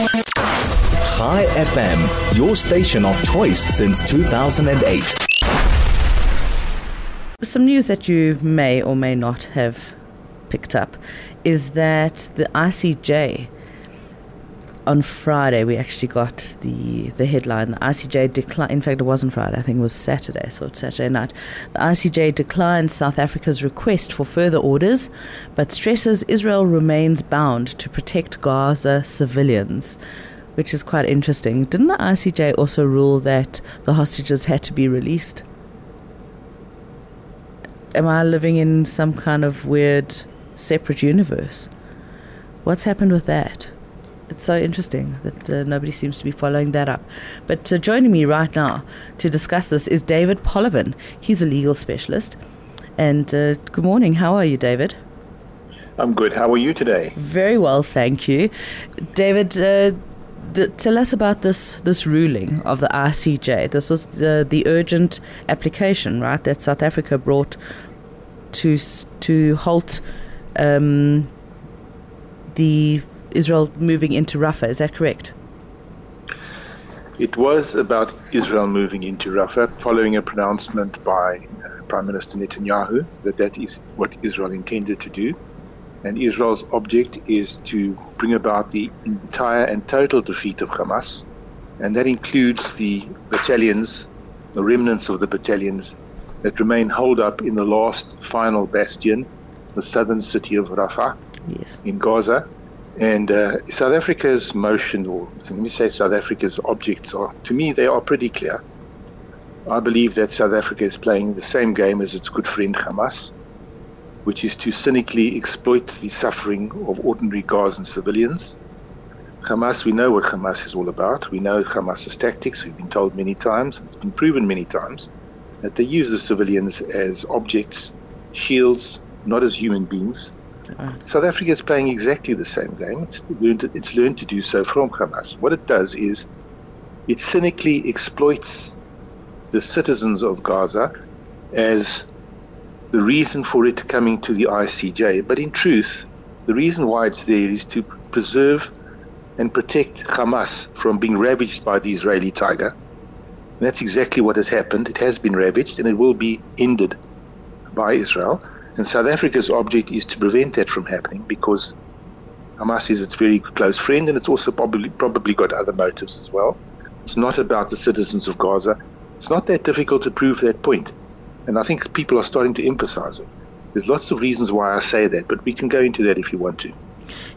Chai FM, your station of choice since 2008. Some news that you may or may not have picked up is that the ICJ on Friday we actually got the the headline. The ICJ declined. In fact, it wasn't Friday. I think it was Saturday. So it's Saturday night. The ICJ declined South Africa's request for further orders, but stresses Israel remains bound to protect Gaza civilians. Which is quite interesting. Didn't the ICJ also rule that the hostages had to be released? Am I living in some kind of weird separate universe? What's happened with that? It's so interesting that uh, nobody seems to be following that up. But uh, joining me right now to discuss this is David Polovin. He's a legal specialist. And uh, good morning. How are you, David? I'm good. How are you today? Very well, thank you. David, uh, the, tell us about this, this ruling of the ICJ. This was the, the urgent application, right, that South Africa brought to, to halt um, the Israel moving into Rafah. Is that correct? It was about Israel moving into Rafah following a pronouncement by uh, Prime Minister Netanyahu that that is what Israel intended to do. And Israel's object is to bring about the entire and total defeat of Hamas. And that includes the battalions, the remnants of the battalions that remain holed up in the last final bastion, the southern city of Rafah yes. in Gaza and uh, South Africa's motion, or let me say South Africa's objects, are, to me, they are pretty clear. I believe that South Africa is playing the same game as its good friend Hamas, which is to cynically exploit the suffering of ordinary Gazan civilians. Hamas, we know what Hamas is all about. We know Hamas's tactics. We've been told many times, it's been proven many times, that they use the civilians as objects, shields, not as human beings South Africa is playing exactly the same game. It's learned, to, it's learned to do so from Hamas. What it does is it cynically exploits the citizens of Gaza as the reason for it coming to the ICJ. But in truth, the reason why it's there is to preserve and protect Hamas from being ravaged by the Israeli tiger. And that's exactly what has happened. It has been ravaged and it will be ended by Israel. And South Africa's object is to prevent that from happening because Hamas is its very close friend and it's also probably probably got other motives as well. It's not about the citizens of Gaza. It's not that difficult to prove that point. And I think people are starting to emphasize it. There's lots of reasons why I say that, but we can go into that if you want to.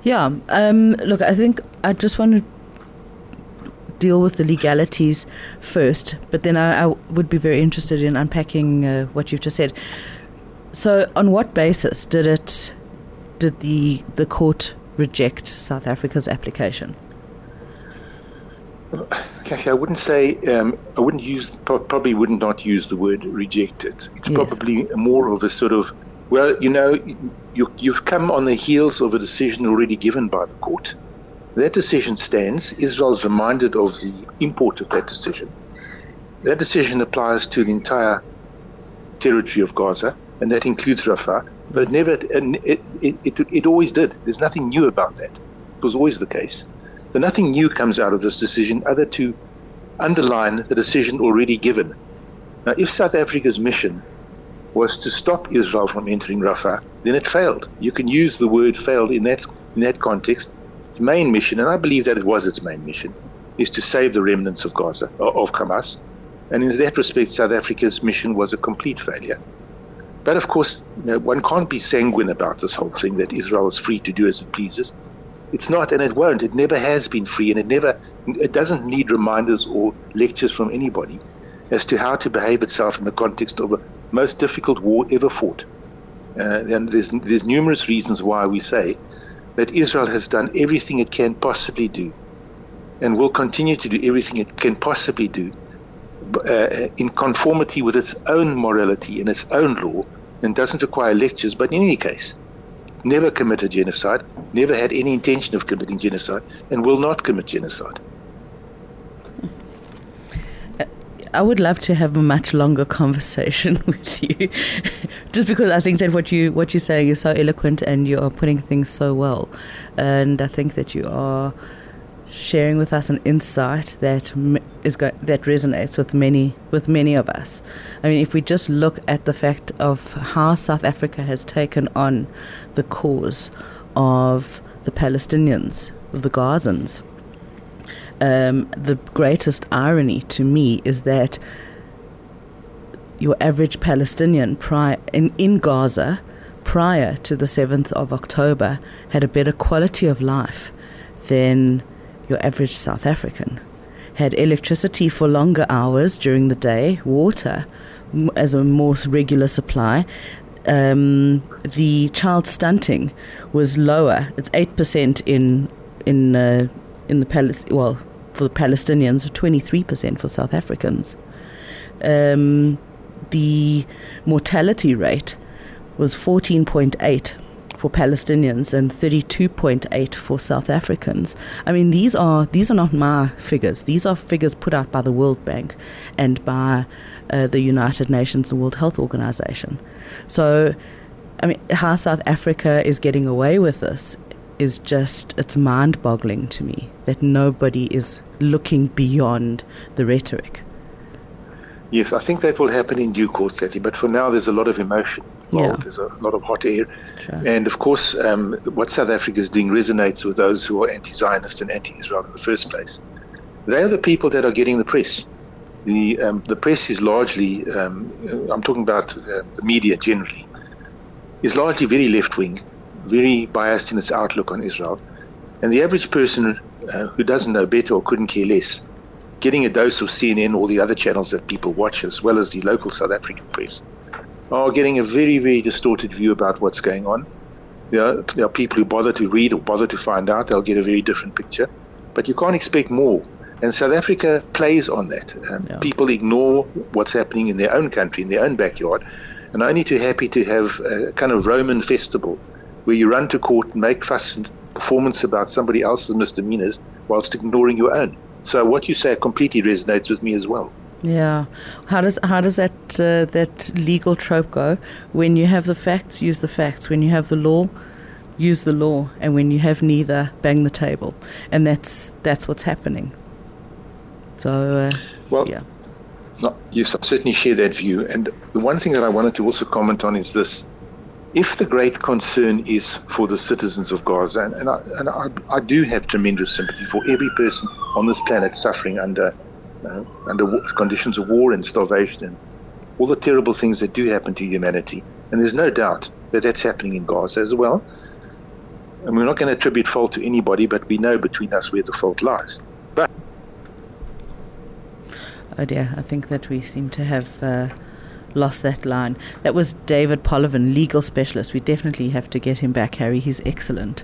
Yeah. Um, look, I think I just want to deal with the legalities first, but then I, I would be very interested in unpacking uh, what you've just said. So, on what basis did it did the the court reject South Africa's application? Cassie, I wouldn't say um, I wouldn't use probably would not use the word rejected. It's yes. probably more of a sort of well, you know, you, you've come on the heels of a decision already given by the court. That decision stands. Israel is reminded of the import of that decision. That decision applies to the entire territory of Gaza and that includes Rafah. But it never, it, it, it, it always did. There's nothing new about that. It was always the case. So nothing new comes out of this decision other to underline the decision already given. Now, if South Africa's mission was to stop Israel from entering Rafah, then it failed. You can use the word failed in that in that context. Its main mission, and I believe that it was its main mission, is to save the remnants of Gaza, of Hamas. And in that respect, South Africa's mission was a complete failure. But of course, you know, one can't be sanguine about this whole thing that Israel is free to do as it pleases. It's not, and it won't. It never has been free, and it never. It doesn't need reminders or lectures from anybody as to how to behave itself in the context of the most difficult war ever fought. Uh, and there's there's numerous reasons why we say that Israel has done everything it can possibly do, and will continue to do everything it can possibly do uh, in conformity with its own morality and its own law and doesn't require lectures, but in any case, never committed genocide, never had any intention of committing genocide, and will not commit genocide. I would love to have a much longer conversation with you, just because I think that what you what you're saying is so eloquent and you are putting things so well, and I think that you are sharing with us an insight that is go- that resonates with many with many of us. I mean, if we just look at the fact of how South Africa has taken on the cause of the Palestinians, of the Gazans, um, the greatest irony to me is that your average Palestinian prior in, in Gaza prior to the 7th of October had a better quality of life than your average South African. Had electricity for longer hours during the day, water as a more regular supply. Um, the child stunting was lower. It's eight percent in in uh, in the Palis- well for the Palestinians, twenty three percent for South Africans. Um, the mortality rate was fourteen point eight for Palestinians and 32.8 for South Africans. I mean, these are these are not my figures. These are figures put out by the World Bank and by uh, the United Nations the World Health Organization. So, I mean, how South Africa is getting away with this is just it's mind-boggling to me that nobody is looking beyond the rhetoric. Yes, I think that will happen in due course, Katie. But for now, there's a lot of emotion yeah. There's a lot of hot air. Sure. And of course, um, what South Africa is doing resonates with those who are anti Zionist and anti Israel in the first place. They are the people that are getting the press. The, um, the press is largely, um, I'm talking about uh, the media generally, is largely very left wing, very biased in its outlook on Israel. And the average person uh, who doesn't know better or couldn't care less, getting a dose of CNN or the other channels that people watch, as well as the local South African press, are getting a very, very distorted view about what's going on. There are, there are people who bother to read or bother to find out, they'll get a very different picture. But you can't expect more. And South Africa plays on that. Um, yeah. People ignore what's happening in their own country, in their own backyard, and are only too happy to have a kind of Roman festival where you run to court and make fuss and performance about somebody else's misdemeanors whilst ignoring your own. So what you say completely resonates with me as well. Yeah, how does how does that uh, that legal trope go? When you have the facts, use the facts. When you have the law, use the law, and when you have neither, bang the table. And that's that's what's happening. So, uh, well, yeah. No, yes, I certainly share that view. And the one thing that I wanted to also comment on is this: if the great concern is for the citizens of Gaza, and, and, I, and I, I do have tremendous sympathy for every person on this planet suffering under uh, under conditions of war and starvation and all the terrible things that do happen to humanity. And there's no doubt that that's happening in Gaza as well. And we're not going to attribute fault to anybody, but we know between us where the fault lies. But oh dear, I think that we seem to have uh, lost that line. That was David Polovin, legal specialist. We definitely have to get him back, Harry. He's excellent.